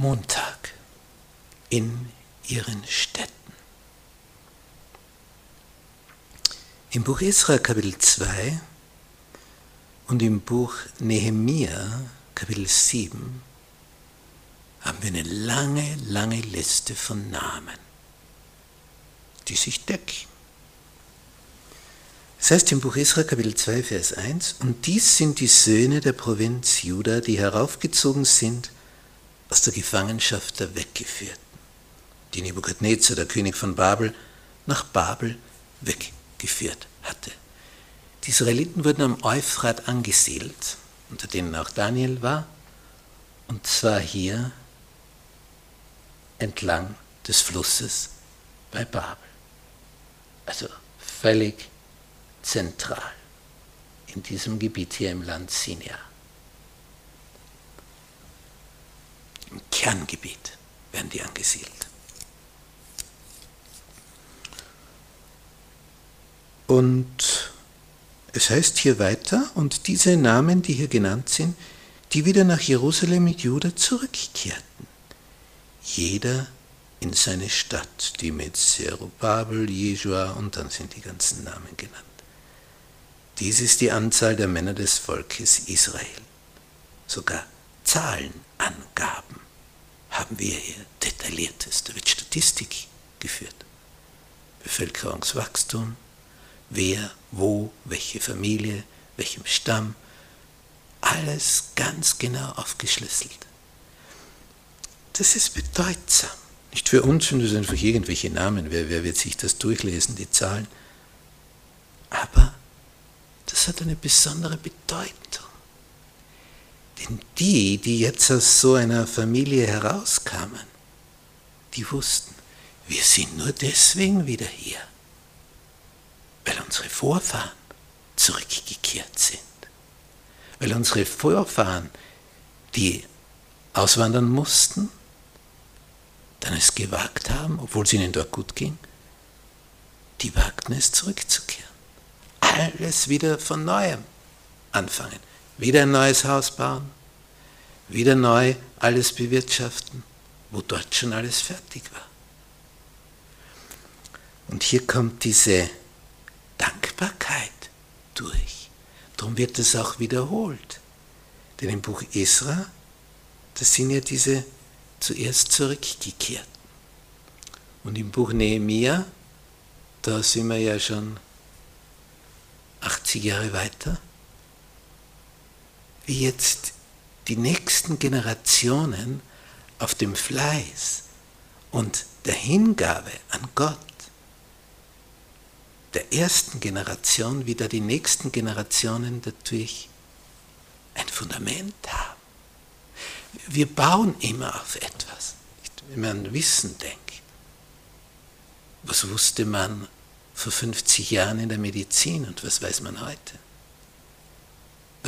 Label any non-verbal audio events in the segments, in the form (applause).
Montag in ihren Städten. Im Buch Esra Kapitel 2 und im Buch Nehemia Kapitel 7 haben wir eine lange, lange Liste von Namen, die sich decken. Es heißt im Buch Israel Kapitel 2, Vers 1, und dies sind die Söhne der Provinz Juda, die heraufgezogen sind aus der Gefangenschaft der Weggeführten, die Nebukadnezar, der König von Babel, nach Babel weggeführt hatte. Die Israeliten wurden am Euphrat angesiedelt, unter denen auch Daniel war, und zwar hier entlang des Flusses bei Babel. Also völlig zentral in diesem Gebiet hier im Land Sinai. Im Kerngebiet werden die angesiedelt. Und es heißt hier weiter, und diese Namen, die hier genannt sind, die wieder nach Jerusalem mit Juda zurückkehrten. Jeder in seine Stadt, die mit Zerubabel, Jesua und dann sind die ganzen Namen genannt. Dies ist die Anzahl der Männer des Volkes Israel. Sogar Zahlenangaben haben wir hier detailliertes. Da wird Statistik geführt. Bevölkerungswachstum, wer, wo, welche Familie, welchem Stamm, alles ganz genau aufgeschlüsselt. Das ist bedeutsam. Nicht für uns sind das einfach irgendwelche Namen, wer, wer wird sich das durchlesen, die Zahlen. Aber das hat eine besondere Bedeutung. Die, die jetzt aus so einer Familie herauskamen, die wussten, wir sind nur deswegen wieder hier, weil unsere Vorfahren zurückgekehrt sind. Weil unsere Vorfahren, die auswandern mussten, dann es gewagt haben, obwohl es ihnen dort gut ging, die wagten es zurückzukehren alles wieder von neuem anfangen. Wieder ein neues Haus bauen, wieder neu alles bewirtschaften, wo dort schon alles fertig war. Und hier kommt diese Dankbarkeit durch. Darum wird es auch wiederholt. Denn im Buch Esra, das sind ja diese zuerst zurückgekehrten. Und im Buch Nehemia, da sind wir ja schon 80 Jahre weiter, wie jetzt die nächsten Generationen auf dem Fleiß und der Hingabe an Gott der ersten Generation wieder die nächsten Generationen dadurch ein Fundament haben. Wir bauen immer auf etwas. Wenn man an Wissen denkt, was wusste man vor 50 Jahren in der Medizin und was weiß man heute?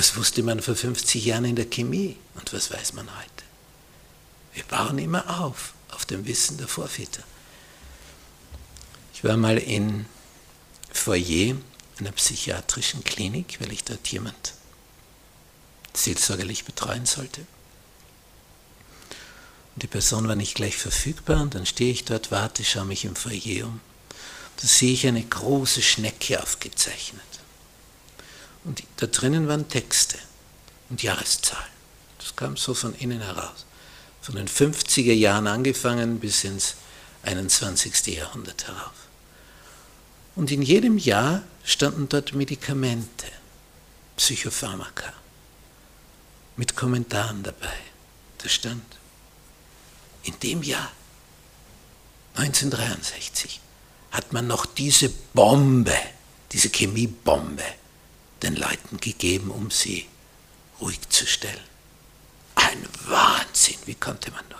Was wusste man vor 50 Jahren in der Chemie und was weiß man heute? Wir bauen immer auf, auf dem Wissen der Vorväter. Ich war mal in Foyer einer psychiatrischen Klinik, weil ich dort jemand seelsorgerlich betreuen sollte. Und die Person war nicht gleich verfügbar und dann stehe ich dort, warte, schaue mich im Foyer um da sehe ich eine große Schnecke aufgezeichnet. Und da drinnen waren Texte und Jahreszahlen. Das kam so von innen heraus. Von den 50er Jahren angefangen bis ins 21. Jahrhundert herauf. Und in jedem Jahr standen dort Medikamente, Psychopharmaka, mit Kommentaren dabei. Da stand, in dem Jahr, 1963, hat man noch diese Bombe, diese Chemiebombe den Leuten gegeben, um sie ruhig zu stellen. Ein Wahnsinn, wie konnte man nur?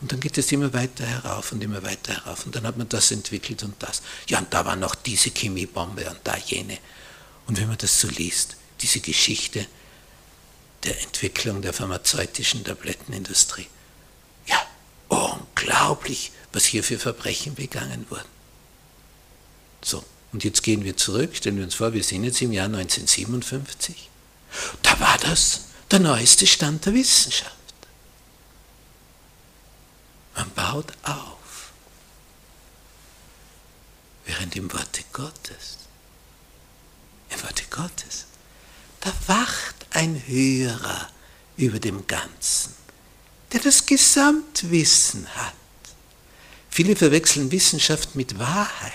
Und dann geht es immer weiter herauf und immer weiter herauf. Und dann hat man das entwickelt und das. Ja, und da war noch diese Chemiebombe und da jene. Und wenn man das so liest, diese Geschichte der Entwicklung der pharmazeutischen Tablettenindustrie, ja, unglaublich, was hier für Verbrechen begangen wurden. So, und jetzt gehen wir zurück, stellen wir uns vor, wir sind jetzt im Jahr 1957. Da war das der neueste Stand der Wissenschaft. taut auf. Während im Worte Gottes, im Worte Gottes, da wacht ein Hörer über dem Ganzen, der das Gesamtwissen hat. Viele verwechseln Wissenschaft mit Wahrheit.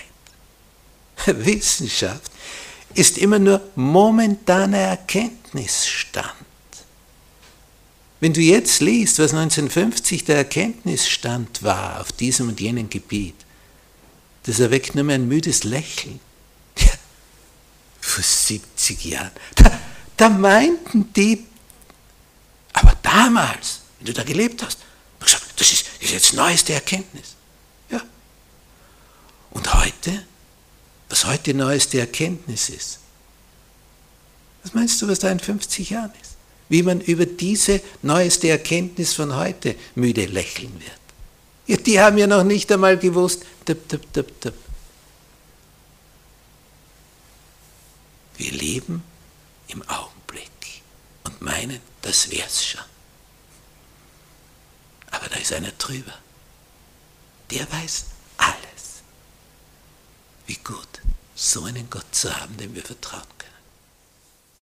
(laughs) Wissenschaft ist immer nur momentaner Erkenntnisstand. Wenn du jetzt liest, was 1950 der Erkenntnisstand war auf diesem und jenem Gebiet, das erweckt nur mehr ein müdes Lächeln. (laughs) Ja, vor 70 Jahren, da, da meinten die, aber damals, wenn du da gelebt hast, gesagt, das ist, das ist jetzt neueste Erkenntnis. Ja. Und heute, was heute neueste Erkenntnis ist, was meinst du, was da in 50 Jahren ist? Wie man über diese neueste Erkenntnis von heute müde lächeln wird. Ja, die haben ja noch nicht einmal gewusst. Tup, tup, tup, tup. Wir leben im Augenblick und meinen, das wär's schon. Aber da ist einer drüber. Der weiß. Wie gut, so einen Gott zu haben, dem wir vertrauen.